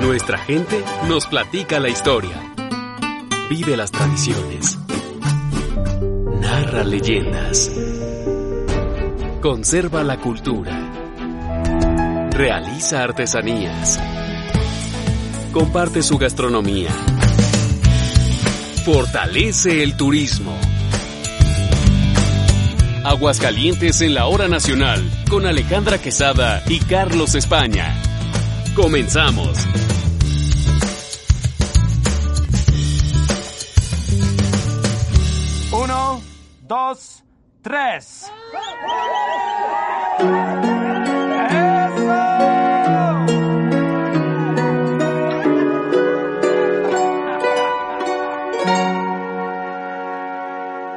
Nuestra gente nos platica la historia. Vive las tradiciones. Narra leyendas. Conserva la cultura. Realiza artesanías. Comparte su gastronomía. Fortalece el turismo. Aguascalientes en la hora nacional con Alejandra Quesada y Carlos España. Comenzamos. Uno, dos, tres.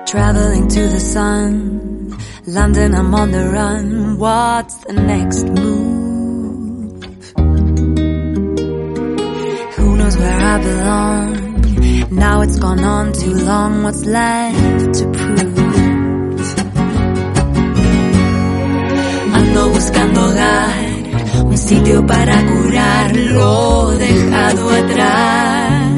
Traveling to the sun, London, I'm on the run. What's the next move? Knows where I belong? Now it's gone on too long. What's left to prove? Ando buscando hogar, un sitio para curar lo dejado atrás.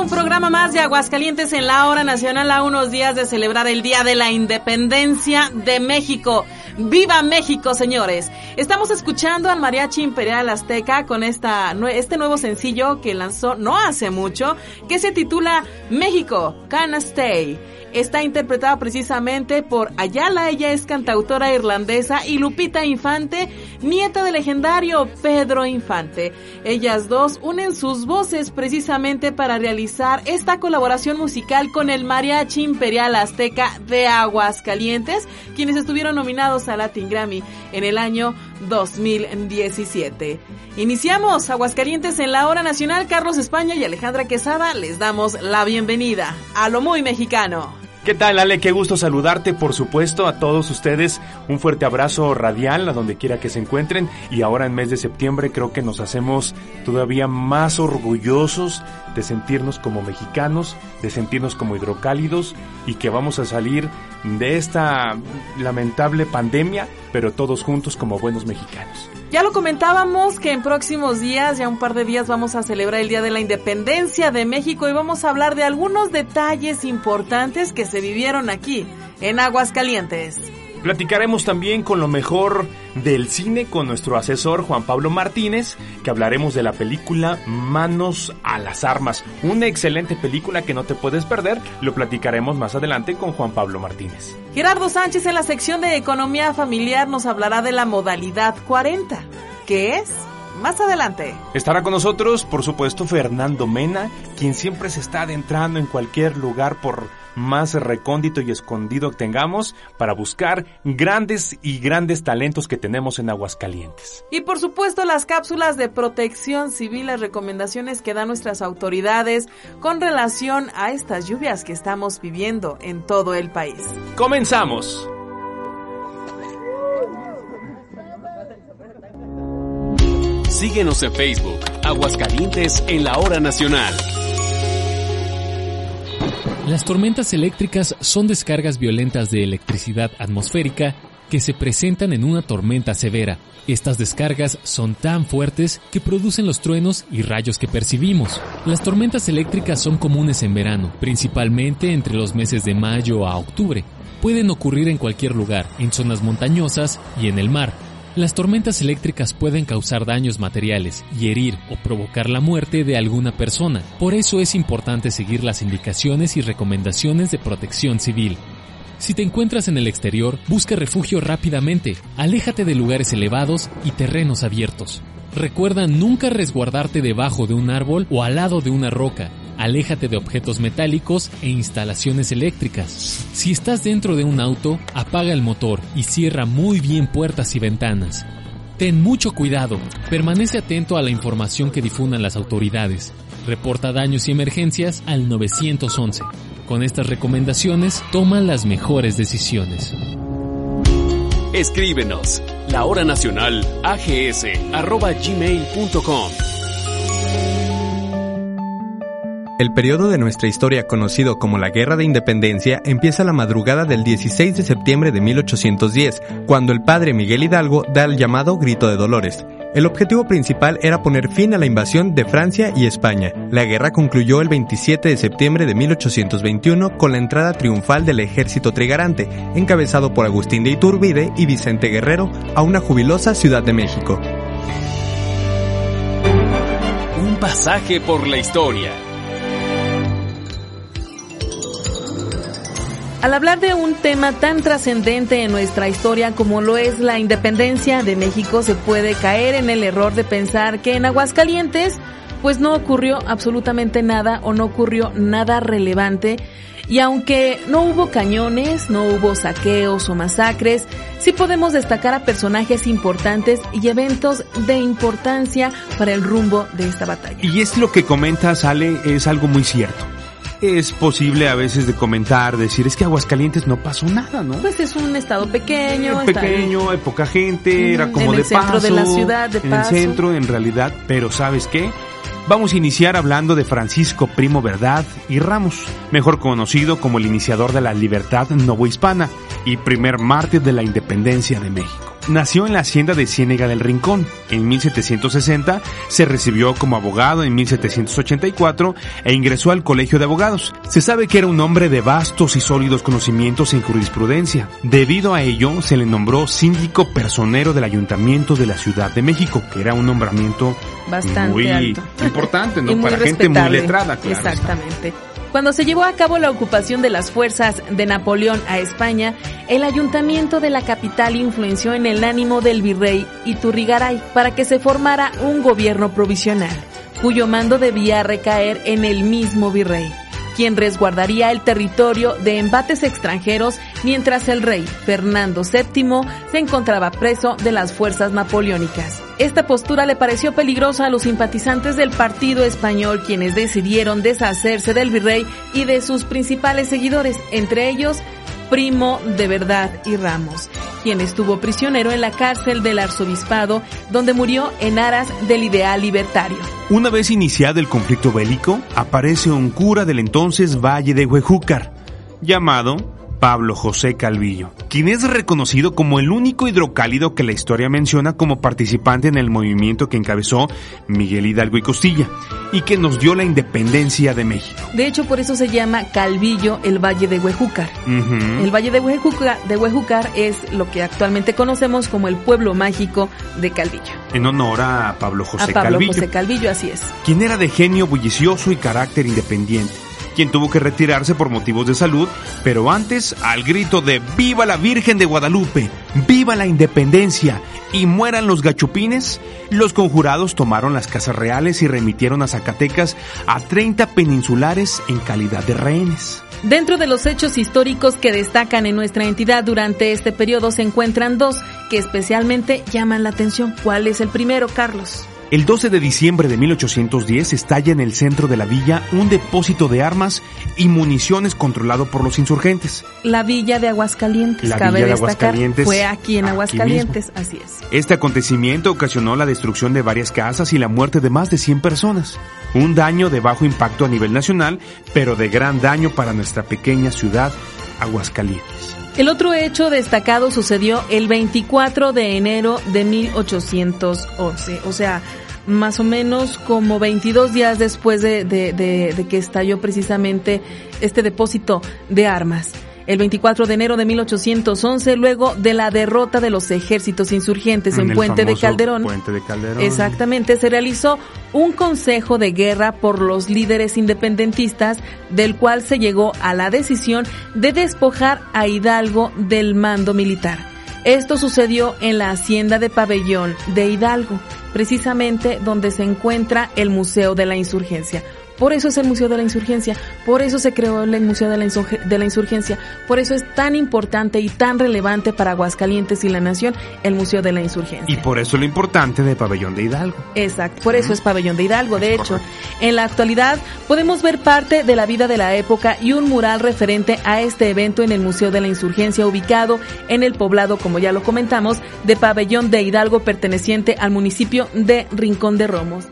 Un programa más de Aguascalientes en la hora nacional a unos días de celebrar el Día de la Independencia de México. ¡Viva México, señores! Estamos escuchando al Mariachi Imperial Azteca con esta, este nuevo sencillo que lanzó no hace mucho, que se titula México, Can Stay. Está interpretada precisamente por Ayala, ella es cantautora irlandesa, y Lupita Infante, nieta del legendario Pedro Infante. Ellas dos unen sus voces precisamente para realizar esta colaboración musical con el Mariachi Imperial Azteca de Aguascalientes, quienes estuvieron nominados a Latin Grammy en el año 2017. Iniciamos Aguascalientes en la hora nacional. Carlos España y Alejandra Quesada les damos la bienvenida a lo muy mexicano. ¿Qué tal, Ale? Qué gusto saludarte, por supuesto, a todos ustedes. Un fuerte abrazo radial a donde quiera que se encuentren. Y ahora en mes de septiembre creo que nos hacemos todavía más orgullosos de sentirnos como mexicanos, de sentirnos como hidrocálidos y que vamos a salir de esta lamentable pandemia, pero todos juntos como buenos mexicanos. Ya lo comentábamos que en próximos días, ya un par de días, vamos a celebrar el Día de la Independencia de México y vamos a hablar de algunos detalles importantes que se vivieron aquí, en Aguascalientes. Platicaremos también con lo mejor del cine con nuestro asesor Juan Pablo Martínez, que hablaremos de la película Manos a las Armas, una excelente película que no te puedes perder, lo platicaremos más adelante con Juan Pablo Martínez. Gerardo Sánchez en la sección de Economía Familiar nos hablará de la modalidad 40. ¿Qué es? Más adelante. Estará con nosotros, por supuesto, Fernando Mena, quien siempre se está adentrando en cualquier lugar por más recóndito y escondido que tengamos para buscar grandes y grandes talentos que tenemos en Aguascalientes. Y por supuesto las cápsulas de protección civil, las recomendaciones que dan nuestras autoridades con relación a estas lluvias que estamos viviendo en todo el país. ¡Comenzamos! Síguenos en Facebook, Aguascalientes en la hora nacional. Las tormentas eléctricas son descargas violentas de electricidad atmosférica que se presentan en una tormenta severa. Estas descargas son tan fuertes que producen los truenos y rayos que percibimos. Las tormentas eléctricas son comunes en verano, principalmente entre los meses de mayo a octubre. Pueden ocurrir en cualquier lugar, en zonas montañosas y en el mar. Las tormentas eléctricas pueden causar daños materiales y herir o provocar la muerte de alguna persona. Por eso es importante seguir las indicaciones y recomendaciones de protección civil. Si te encuentras en el exterior, busca refugio rápidamente, aléjate de lugares elevados y terrenos abiertos. Recuerda nunca resguardarte debajo de un árbol o al lado de una roca. Aléjate de objetos metálicos e instalaciones eléctricas. Si estás dentro de un auto, apaga el motor y cierra muy bien puertas y ventanas. Ten mucho cuidado, permanece atento a la información que difundan las autoridades. Reporta daños y emergencias al 911. Con estas recomendaciones, toma las mejores decisiones. Escríbenos la hora nacional ags. El periodo de nuestra historia conocido como la Guerra de Independencia empieza la madrugada del 16 de septiembre de 1810, cuando el padre Miguel Hidalgo da el llamado Grito de Dolores. El objetivo principal era poner fin a la invasión de Francia y España. La guerra concluyó el 27 de septiembre de 1821 con la entrada triunfal del ejército trigarante, encabezado por Agustín de Iturbide y Vicente Guerrero, a una jubilosa Ciudad de México. Un pasaje por la historia. Al hablar de un tema tan trascendente en nuestra historia como lo es la independencia de México, se puede caer en el error de pensar que en Aguascalientes pues no ocurrió absolutamente nada o no ocurrió nada relevante. Y aunque no hubo cañones, no hubo saqueos o masacres, sí podemos destacar a personajes importantes y eventos de importancia para el rumbo de esta batalla. Y es lo que comentas, Ale, es algo muy cierto es posible a veces de comentar, decir, es que Aguascalientes no pasó nada, ¿no? Pues es un estado pequeño. pequeño, hay poca gente, era como en de el centro de la ciudad, de En el centro, en realidad, pero ¿sabes qué? Vamos a iniciar hablando de Francisco Primo Verdad y Ramos, mejor conocido como el iniciador de la libertad novohispana y primer mártir de la independencia de México. Nació en la hacienda de Ciénega del Rincón en 1760, se recibió como abogado en 1784 e ingresó al Colegio de Abogados. Se sabe que era un hombre de vastos y sólidos conocimientos en jurisprudencia. Debido a ello, se le nombró síndico personero del Ayuntamiento de la Ciudad de México, que era un nombramiento bastante muy alto. importante, ¿no? Para gente muy letrada, claro. Exactamente. Cuando se llevó a cabo la ocupación de las fuerzas de Napoleón a España, el ayuntamiento de la capital influenció en el ánimo del virrey Iturrigaray para que se formara un gobierno provisional, cuyo mando debía recaer en el mismo virrey, quien resguardaría el territorio de embates extranjeros mientras el rey Fernando VII se encontraba preso de las fuerzas napoleónicas. Esta postura le pareció peligrosa a los simpatizantes del partido español quienes decidieron deshacerse del virrey y de sus principales seguidores, entre ellos Primo de Verdad y Ramos, quien estuvo prisionero en la cárcel del arzobispado donde murió en aras del ideal libertario. Una vez iniciado el conflicto bélico, aparece un cura del entonces Valle de Huejúcar, llamado Pablo José Calvillo, quien es reconocido como el único hidrocálido que la historia menciona como participante en el movimiento que encabezó Miguel Hidalgo y Costilla, y que nos dio la independencia de México. De hecho, por eso se llama Calvillo el Valle de Huejúcar. Ujú. El Valle de Huejúcar, de Huejúcar es lo que actualmente conocemos como el pueblo mágico de Calvillo. En honor a Pablo José a Pablo Calvillo, José Calvillo, así es. quien era de genio bullicioso y carácter independiente, quien tuvo que retirarse por motivos de salud, pero antes al grito de ¡Viva la Virgen de Guadalupe! ¡Viva la Independencia! y mueran los gachupines, los conjurados tomaron las casas reales y remitieron a Zacatecas a 30 peninsulares en calidad de rehenes. Dentro de los hechos históricos que destacan en nuestra entidad durante este periodo se encuentran dos que especialmente llaman la atención. ¿Cuál es el primero, Carlos? El 12 de diciembre de 1810 estalla en el centro de la villa un depósito de armas y municiones controlado por los insurgentes. La villa de Aguascalientes, La cabe villa de destacar, Aguascalientes, fue aquí en aquí Aguascalientes, así es. Este acontecimiento ocasionó la destrucción de varias casas y la muerte de más de 100 personas. Un daño de bajo impacto a nivel nacional, pero de gran daño para nuestra pequeña ciudad, Aguascalientes. El otro hecho destacado sucedió el 24 de enero de 1811, o sea, más o menos como 22 días después de, de- que estalló precisamente este depósito de armas. El 24 de enero de 1811, luego de la derrota de los ejércitos insurgentes en, Puente, de Calderón, Puente de Calderón. Exactamente, se realizó un consejo de guerra por los líderes independentistas, del cual se llegó a la decisión de despojar a Hidalgo del mando militar. Esto sucedió en la hacienda de Pabellón de Hidalgo, precisamente donde se encuentra el Museo de la Insurgencia. Por eso es el Museo de la Insurgencia, por eso se creó el Museo de la, de la, Insurgencia, por eso es tan importante y tan relevante para Aguascalientes y la Nación el Museo de la Insurgencia. Y por eso lo importante de Pabellón de Hidalgo. Exacto, por eso es Pabellón de Hidalgo. De hecho, en la actualidad podemos ver parte de la vida de la época y un mural referente a este evento en el Museo de la Insurgencia ubicado en el poblado, como ya lo comentamos, de Pabellón de Hidalgo perteneciente al municipio de Rincón de Romos.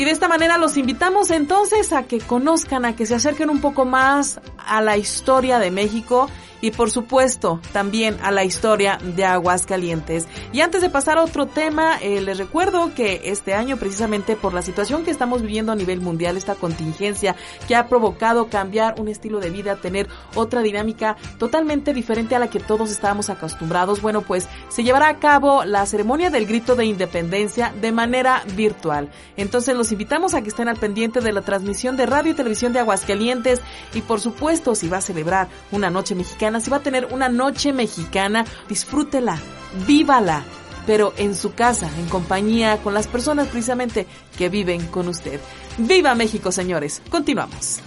Y de esta manera los invitamos entonces a que conozcan, a que se acerquen un poco más a la historia de México y por supuesto también a la historia de Aguascalientes. Y antes de pasar a otro tema, eh, les recuerdo que este año precisamente por la situación que estamos viviendo a nivel mundial, esta contingencia que ha provocado cambiar un estilo de vida, tener otra dinámica totalmente diferente a la que todos estábamos acostumbrados, bueno pues se llevará a cabo la ceremonia del grito de independencia de manera virtual. Entonces los invitamos a que estén al pendiente de la transmisión de radio y televisión de Aguascalientes y por supuesto si va a celebrar una noche mexicana si va a tener una noche mexicana, disfrútela, vívala, pero en su casa, en compañía con las personas precisamente que viven con usted. ¡Viva México, señores! Continuamos.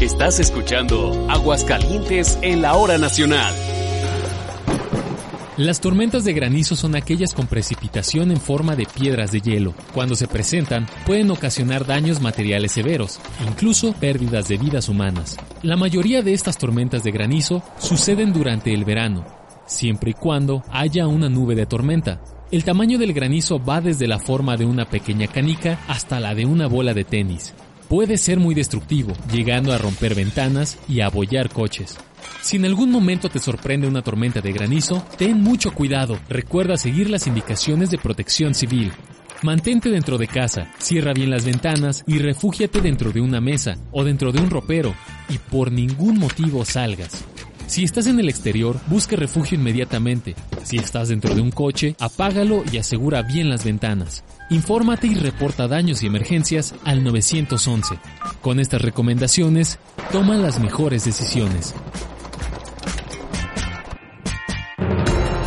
Estás escuchando Aguascalientes en la hora nacional. Las tormentas de granizo son aquellas con precipitación en forma de piedras de hielo. Cuando se presentan, pueden ocasionar daños materiales severos, incluso pérdidas de vidas humanas. La mayoría de estas tormentas de granizo suceden durante el verano, siempre y cuando haya una nube de tormenta. El tamaño del granizo va desde la forma de una pequeña canica hasta la de una bola de tenis. Puede ser muy destructivo, llegando a romper ventanas y a abollar coches. Si en algún momento te sorprende una tormenta de granizo, ten mucho cuidado. Recuerda seguir las indicaciones de protección civil. Mantente dentro de casa, cierra bien las ventanas y refúgiate dentro de una mesa o dentro de un ropero y por ningún motivo salgas. Si estás en el exterior, busque refugio inmediatamente. Si estás dentro de un coche, apágalo y asegura bien las ventanas. Infórmate y reporta daños y emergencias al 911. Con estas recomendaciones, toma las mejores decisiones.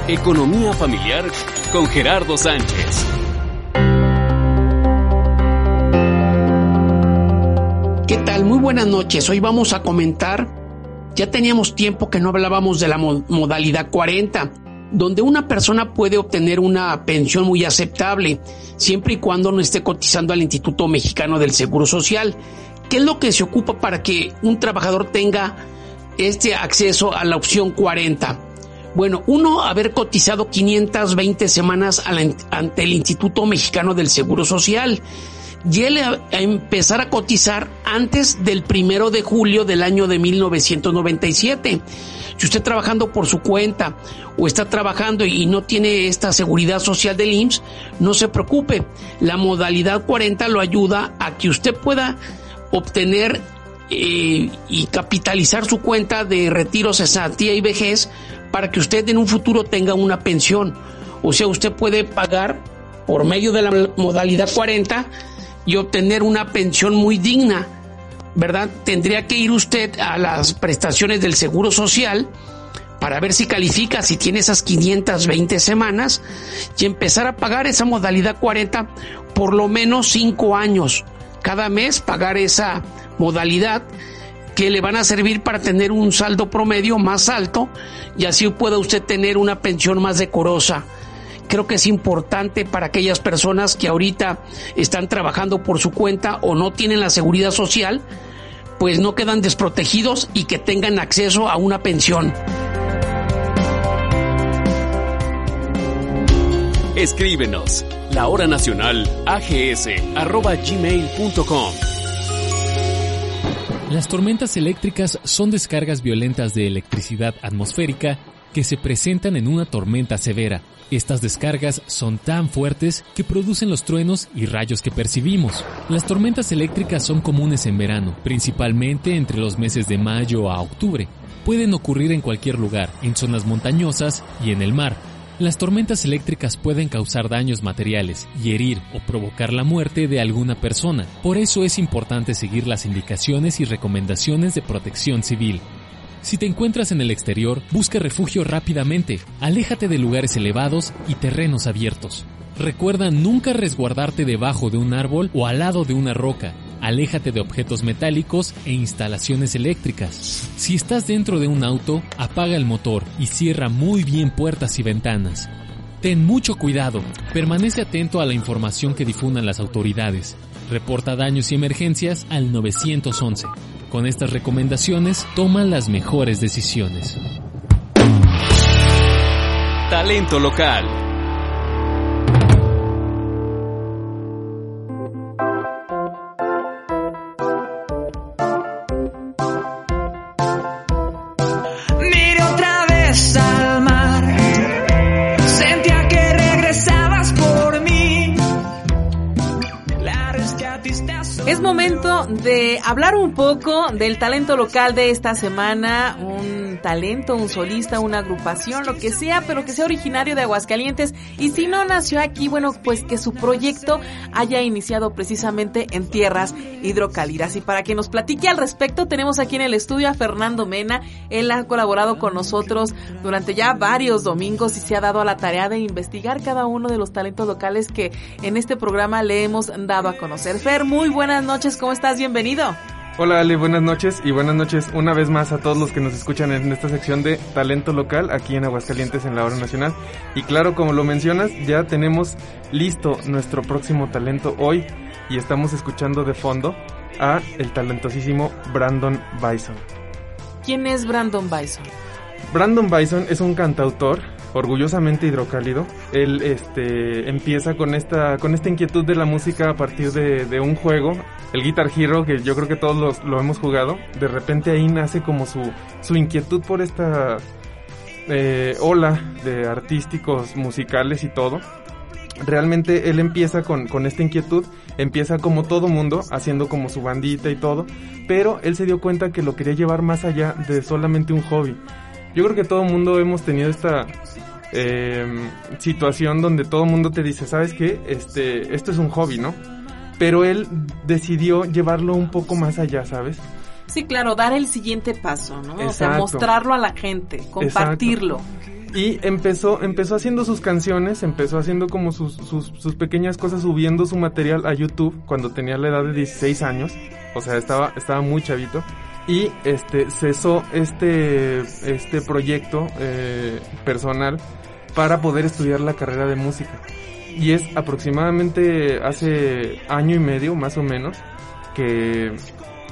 Economía familiar con Gerardo Sánchez. ¿Qué tal? Muy buenas noches. Hoy vamos a comentar, ya teníamos tiempo que no hablábamos de la modalidad 40, donde una persona puede obtener una pensión muy aceptable, siempre y cuando no esté cotizando al Instituto Mexicano del Seguro Social. ¿Qué es lo que se ocupa para que un trabajador tenga este acceso a la opción 40? Bueno, uno, haber cotizado 520 semanas ante el Instituto Mexicano del Seguro Social y él a, empezar a cotizar antes del primero de julio del año de 1997. Si usted trabajando por su cuenta o está trabajando y no tiene esta seguridad social del IMSS, no se preocupe. La modalidad 40 lo ayuda a que usted pueda obtener eh, y capitalizar su cuenta de retiro, cesantía y vejez para que usted en un futuro tenga una pensión. O sea, usted puede pagar por medio de la modalidad 40 y obtener una pensión muy digna, ¿verdad? Tendría que ir usted a las prestaciones del Seguro Social para ver si califica, si tiene esas 520 semanas y empezar a pagar esa modalidad 40 por lo menos 5 años. Cada mes pagar esa modalidad que le van a servir para tener un saldo promedio más alto y así pueda usted tener una pensión más decorosa. Creo que es importante para aquellas personas que ahorita están trabajando por su cuenta o no tienen la seguridad social, pues no quedan desprotegidos y que tengan acceso a una pensión. Escríbenos, la hora nacional ags arroba gmail.com. Las tormentas eléctricas son descargas violentas de electricidad atmosférica que se presentan en una tormenta severa. Estas descargas son tan fuertes que producen los truenos y rayos que percibimos. Las tormentas eléctricas son comunes en verano, principalmente entre los meses de mayo a octubre. Pueden ocurrir en cualquier lugar, en zonas montañosas y en el mar. Las tormentas eléctricas pueden causar daños materiales y herir o provocar la muerte de alguna persona. Por eso es importante seguir las indicaciones y recomendaciones de protección civil. Si te encuentras en el exterior, busca refugio rápidamente, aléjate de lugares elevados y terrenos abiertos. Recuerda nunca resguardarte debajo de un árbol o al lado de una roca. Aléjate de objetos metálicos e instalaciones eléctricas. Si estás dentro de un auto, apaga el motor y cierra muy bien puertas y ventanas. Ten mucho cuidado, permanece atento a la información que difundan las autoridades. Reporta daños y emergencias al 911. Con estas recomendaciones, toma las mejores decisiones. Talento local. De hablar un poco del talento local de esta semana, un talento, un solista, una agrupación, lo que sea, pero que sea originario de Aguascalientes y si no nació aquí, bueno, pues que su proyecto haya iniciado precisamente en tierras hidrocálidas. Y para que nos platique al respecto, tenemos aquí en el estudio a Fernando Mena, él ha colaborado con nosotros durante ya varios domingos y se ha dado a la tarea de investigar cada uno de los talentos locales que en este programa le hemos dado a conocer. Fer, muy buenas noches, ¿cómo estás? Bienvenido. Hola Ale, buenas noches y buenas noches una vez más a todos los que nos escuchan en esta sección de talento local aquí en Aguascalientes en la hora nacional. Y claro, como lo mencionas, ya tenemos listo nuestro próximo talento hoy y estamos escuchando de fondo a el talentosísimo Brandon Bison. ¿Quién es Brandon Bison? Brandon Bison es un cantautor orgullosamente hidrocálido. Él este, empieza con esta, con esta inquietud de la música a partir de, un juego, el Guitar Hero, que yo creo que todos los- lo hemos jugado. De repente ahí nace como su, su inquietud por esta eh, ola de artísticos musicales y todo. Realmente él empieza con, con esta inquietud, empieza como todo mundo, haciendo como su bandita y todo, pero él se dio cuenta que lo quería llevar más allá de solamente un hobby. Yo creo que todo mundo hemos tenido esta eh, situación donde todo mundo te dice, ¿sabes qué? Este, esto es un hobby, ¿no? Pero él decidió llevarlo un poco más allá, ¿sabes? Sí, claro, dar el siguiente paso, ¿no? O sea, mostrarlo a la gente, compartirlo. Y empezó, empezó haciendo sus canciones, empezó haciendo como sus, sus, sus pequeñas cosas, subiendo su material a YouTube cuando tenía la edad de 16 años. O sea, estaba, estaba muy chavito. Y este cesó este, este proyecto eh, personal para poder estudiar la carrera de música. Y es aproximadamente hace año y medio, más o menos, que,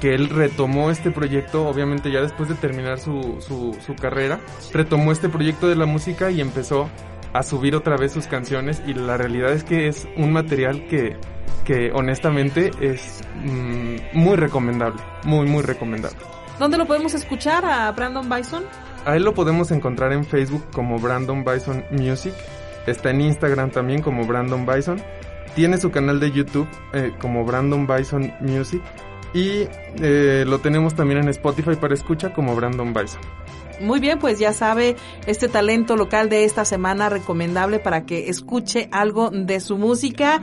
que él retomó este proyecto, obviamente ya después de terminar su, su, su carrera, retomó este proyecto de la música y empezó a subir otra vez sus canciones y la realidad es que es un material que, que honestamente es mm, muy recomendable, muy muy recomendable. ¿Dónde lo podemos escuchar a Brandon Bison? A él lo podemos encontrar en Facebook como Brandon Bison Music, está en Instagram también como Brandon Bison, tiene su canal de YouTube eh, como Brandon Bison Music y eh, lo tenemos también en Spotify para escucha como Brandon Bison. Muy bien, pues ya sabe este talento local de esta semana recomendable para que escuche algo de su música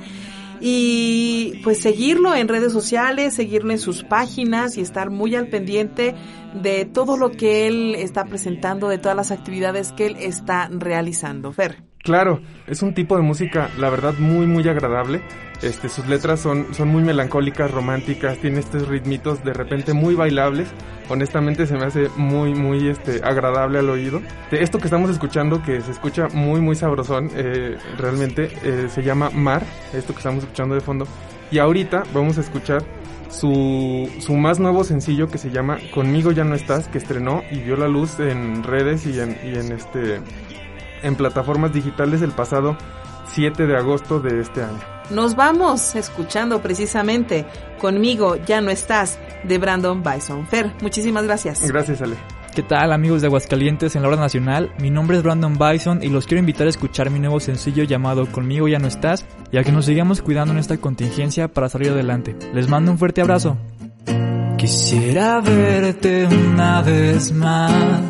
y pues seguirlo en redes sociales, seguirlo en sus páginas y estar muy al pendiente de todo lo que él está presentando, de todas las actividades que él está realizando. Fer. Claro, es un tipo de música, la verdad, muy, muy agradable. Este, sus letras son, son muy melancólicas, románticas, tiene estos ritmitos de repente muy bailables. Honestamente se me hace muy, muy este, agradable al oído. Esto que estamos escuchando, que se escucha muy, muy sabrosón, eh, realmente eh, se llama Mar, esto que estamos escuchando de fondo. Y ahorita vamos a escuchar su, su más nuevo sencillo que se llama Conmigo ya no estás, que estrenó y vio la luz en redes y en, y en este en plataformas digitales el pasado 7 de agosto de este año. Nos vamos escuchando precisamente Conmigo ya no estás de Brandon Bison. Fer, muchísimas gracias. Gracias, Ale. ¿Qué tal amigos de Aguascalientes en la hora nacional? Mi nombre es Brandon Bison y los quiero invitar a escuchar mi nuevo sencillo llamado Conmigo ya no estás y a que nos sigamos cuidando en esta contingencia para salir adelante. Les mando un fuerte abrazo. Quisiera verte una vez más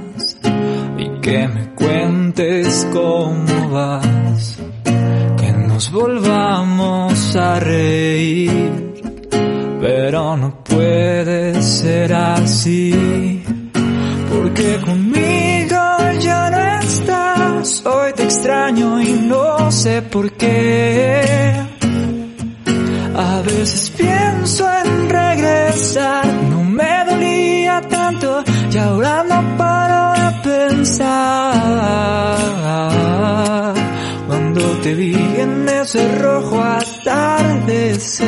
y que me cuentes cómo vas, que nos volvamos a reír, pero no puede ser así, porque conmigo ya no estás, hoy te extraño y no sé por qué. A veces pienso en regresar, te vi. En ese rojo atardecer,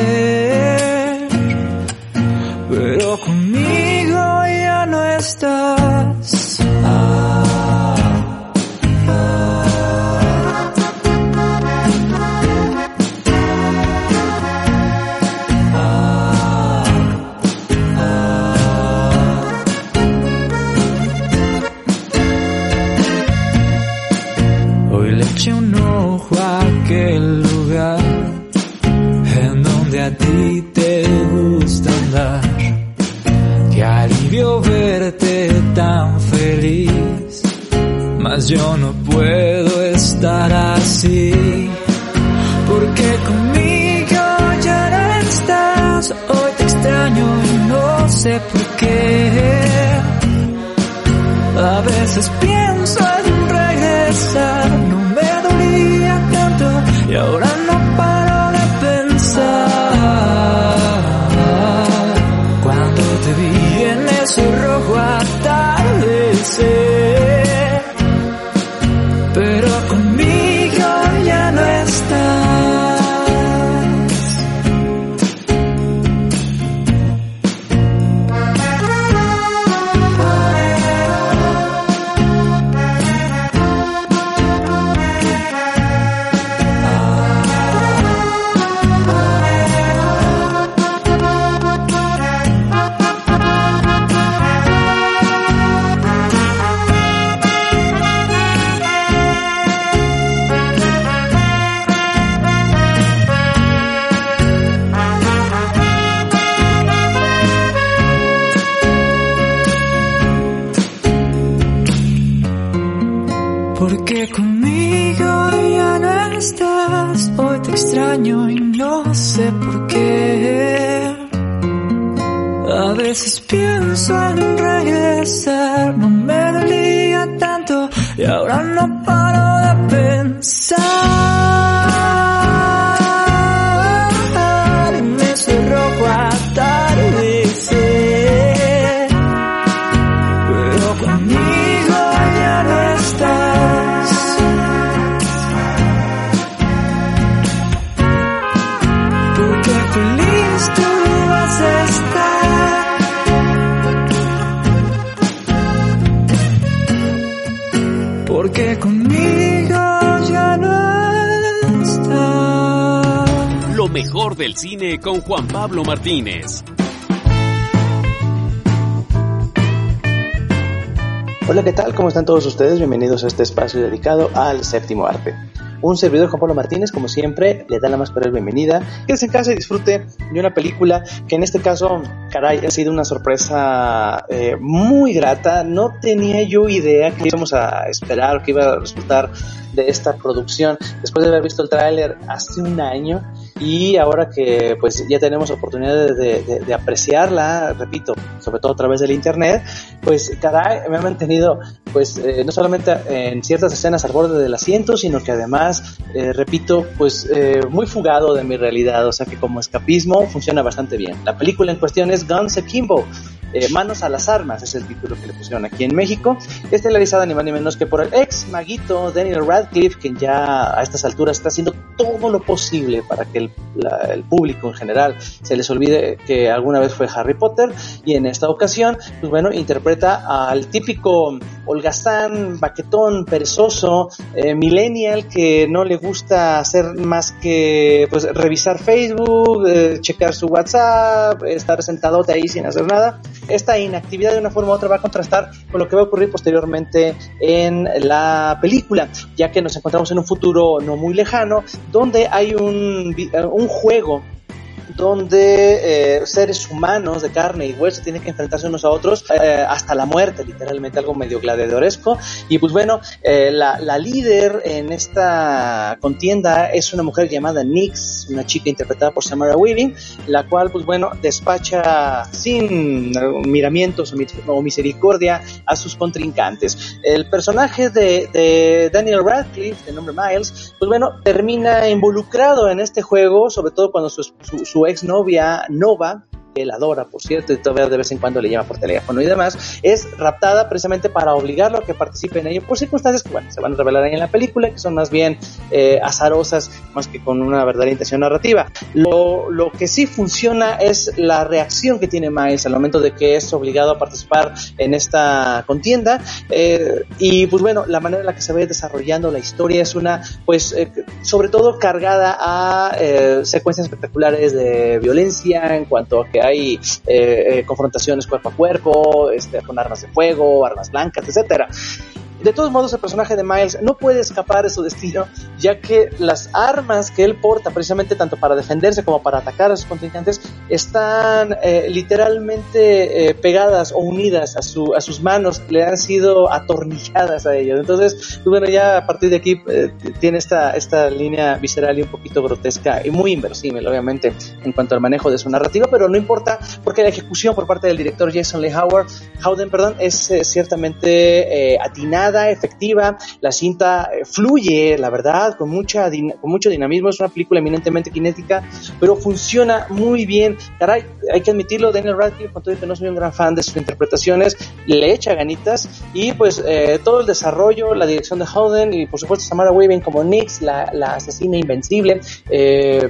a ti te gusta andar. Qué alivio verte tan feliz, mas yo no puedo estar así. Porque conmigo ya no estás, hoy te extraño y no sé por qué. A veces pienso del cine con Juan Pablo Martínez. Hola, ¿qué tal? ¿Cómo están todos ustedes? Bienvenidos a este espacio dedicado al séptimo arte. Un servidor Juan Pablo Martínez, como siempre, le da la más cordial bienvenida. Quédese en casa y disfrute de una película que en este caso, caray, ha sido una sorpresa eh, muy grata. No tenía yo idea que íbamos a esperar, que iba a resultar de esta producción después de haber visto el tráiler hace un año y ahora que pues ya tenemos oportunidad de, de, de, apreciarla, repito, sobre todo a través del internet, pues caray, me ha mantenido pues eh, no solamente en ciertas escenas al borde del asiento, sino que además, eh, repito, pues eh, muy fugado de mi realidad, o sea que como escapismo funciona bastante bien. La película en cuestión es Guns Akimbo, eh, Manos a las Armas, es el título que le pusieron aquí en México, estelarizada ni más ni menos que por el ex maguito Daniel Radcliffe, quien ya a estas alturas está siendo todo lo posible para que el, el, público en general se les olvide que alguna vez fue Harry Potter y en esta ocasión, pues bueno, interpreta al típico holgazán, baquetón, perezoso, eh, millennial que no le gusta hacer más que pues revisar Facebook, eh, checar su WhatsApp, estar sentadote ahí sin hacer nada. Esta inactividad de una forma u otra va a contrastar con lo que va a ocurrir posteriormente en la película, ya que nos encontramos en un futuro no muy lejano, donde hay un, un juego donde eh, seres humanos de carne y hueso tienen que enfrentarse unos a otros eh, hasta la muerte, literalmente algo medio gladiadoresco. Y pues bueno, eh, la, la, líder en esta contienda es una mujer llamada Nix, una chica interpretada por Samara Weaving, la cual pues bueno despacha sin miramientos o misericordia a sus contrincantes. El personaje de, de Daniel Radcliffe, de nombre Miles, pues bueno, termina involucrado en este juego, sobre todo cuando su, su, su exnovia Nova él adora, por cierto, y todavía de vez en cuando le llama por teléfono y demás, es raptada precisamente para obligarlo a que participe en ello por circunstancias que, bueno, se van a revelar ahí en la película, que son más bien eh, azarosas, más que con una verdadera intención narrativa. Lo, lo que sí funciona es la reacción que tiene Miles al momento de que es obligado a participar en esta contienda, eh, y pues bueno, la manera en la que se va desarrollando la historia es una, pues, eh, sobre todo cargada a secuencias espectaculares de violencia en cuanto a que hay eh, eh, confrontaciones cuerpo a cuerpo, este, con armas de fuego, armas blancas, etcétera. De todos modos, el personaje de Miles no puede escapar de su destino, ya que las armas que él porta, precisamente tanto para defenderse como para atacar a sus contrincantes, están eh, literalmente eh, pegadas o unidas a, su, a sus manos, le han sido atornilladas a ellos. Entonces, pues bueno, ya a partir de aquí eh, tiene esta, esta línea visceral y un poquito grotesca y muy inverosímil, obviamente, en cuanto al manejo de su narrativa, pero no importa porque la ejecución por parte del director Jason Lee Howard, Howden, perdón, es ciertamente atinada efectiva, la cinta fluye, la verdad, con, mucha con mucho dinamismo, es una película eminentemente cinética, pero funciona muy bien. Caray, hay que admitirlo, Daniel Radcliffe, con todo que no soy un gran fan de sus interpretaciones, le echa ganitas y pues eh, todo el desarrollo, la dirección de Howden y por supuesto Samara Weaving como Nix, la, la asesina invencible, eh,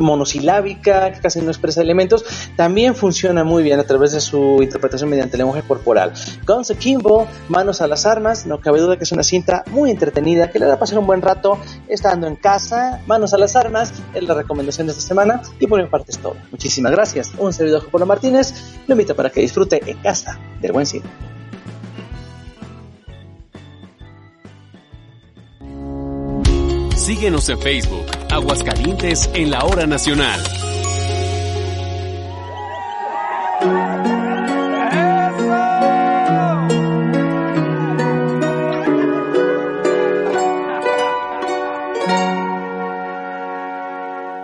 monosilábica, que casi no expresa elementos, también funciona muy bien a través de su interpretación mediante lenguaje corporal. Guns Akimbo, Manos a las Armas, no cabe duda que es una cinta muy entretenida, que le da a pasar un buen rato estando en casa. Manos a las Armas es la recomendación de esta semana y por mi parte es todo. Muchísimas gracias. Un servidor Pablo Martínez lo invito para que disfrute en casa del buen cine. Síguenos en Facebook, Aguascalientes en la hora nacional.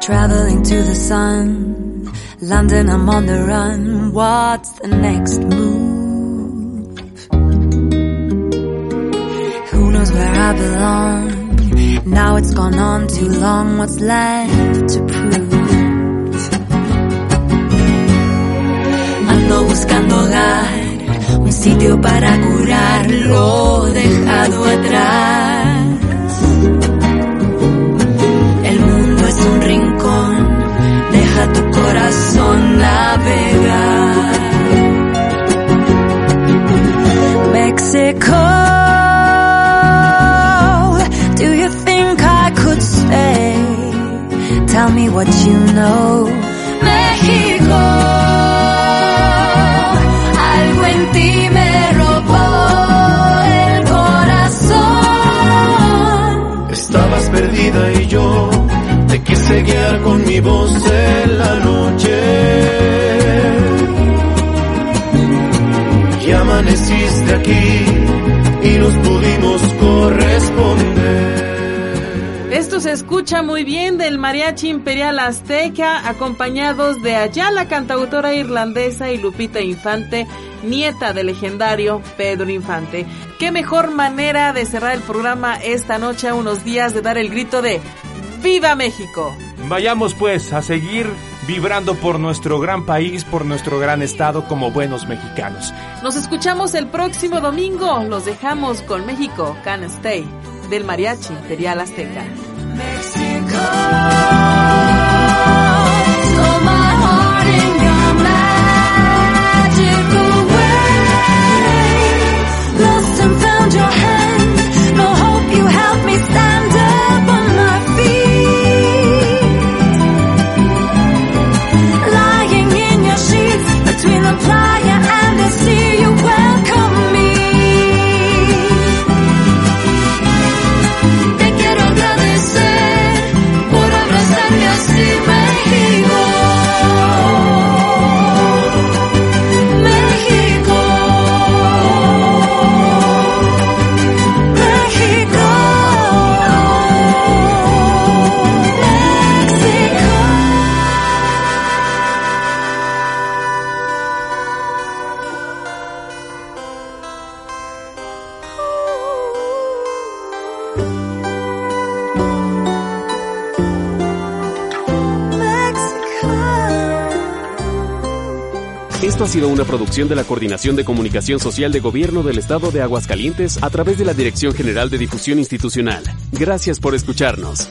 Traveling to the sun, London, I'm on the run. What's the next move? Who knows where I belong? Now it's gone on too long, what's left to prove? Ando buscando hogar, un sitio para curar lo dejado atrás. Tell me what you know. México, algo en ti me robó el corazón. Estabas perdida y yo te quise guiar con mi voz en la noche. Y amaneciste aquí escucha muy bien del Mariachi Imperial Azteca, acompañados de Ayala, cantautora irlandesa, y Lupita Infante, nieta del legendario Pedro Infante. Qué mejor manera de cerrar el programa esta noche a unos días de dar el grito de ¡Viva México! Vayamos pues a seguir vibrando por nuestro gran país, por nuestro gran estado como buenos mexicanos. Nos escuchamos el próximo domingo. Los dejamos con México Can Stay del Mariachi Imperial Azteca. Mexico. Esto ha sido una producción de la Coordinación de Comunicación Social de Gobierno del Estado de Aguascalientes a través de la Dirección General de Difusión Institucional. Gracias por escucharnos.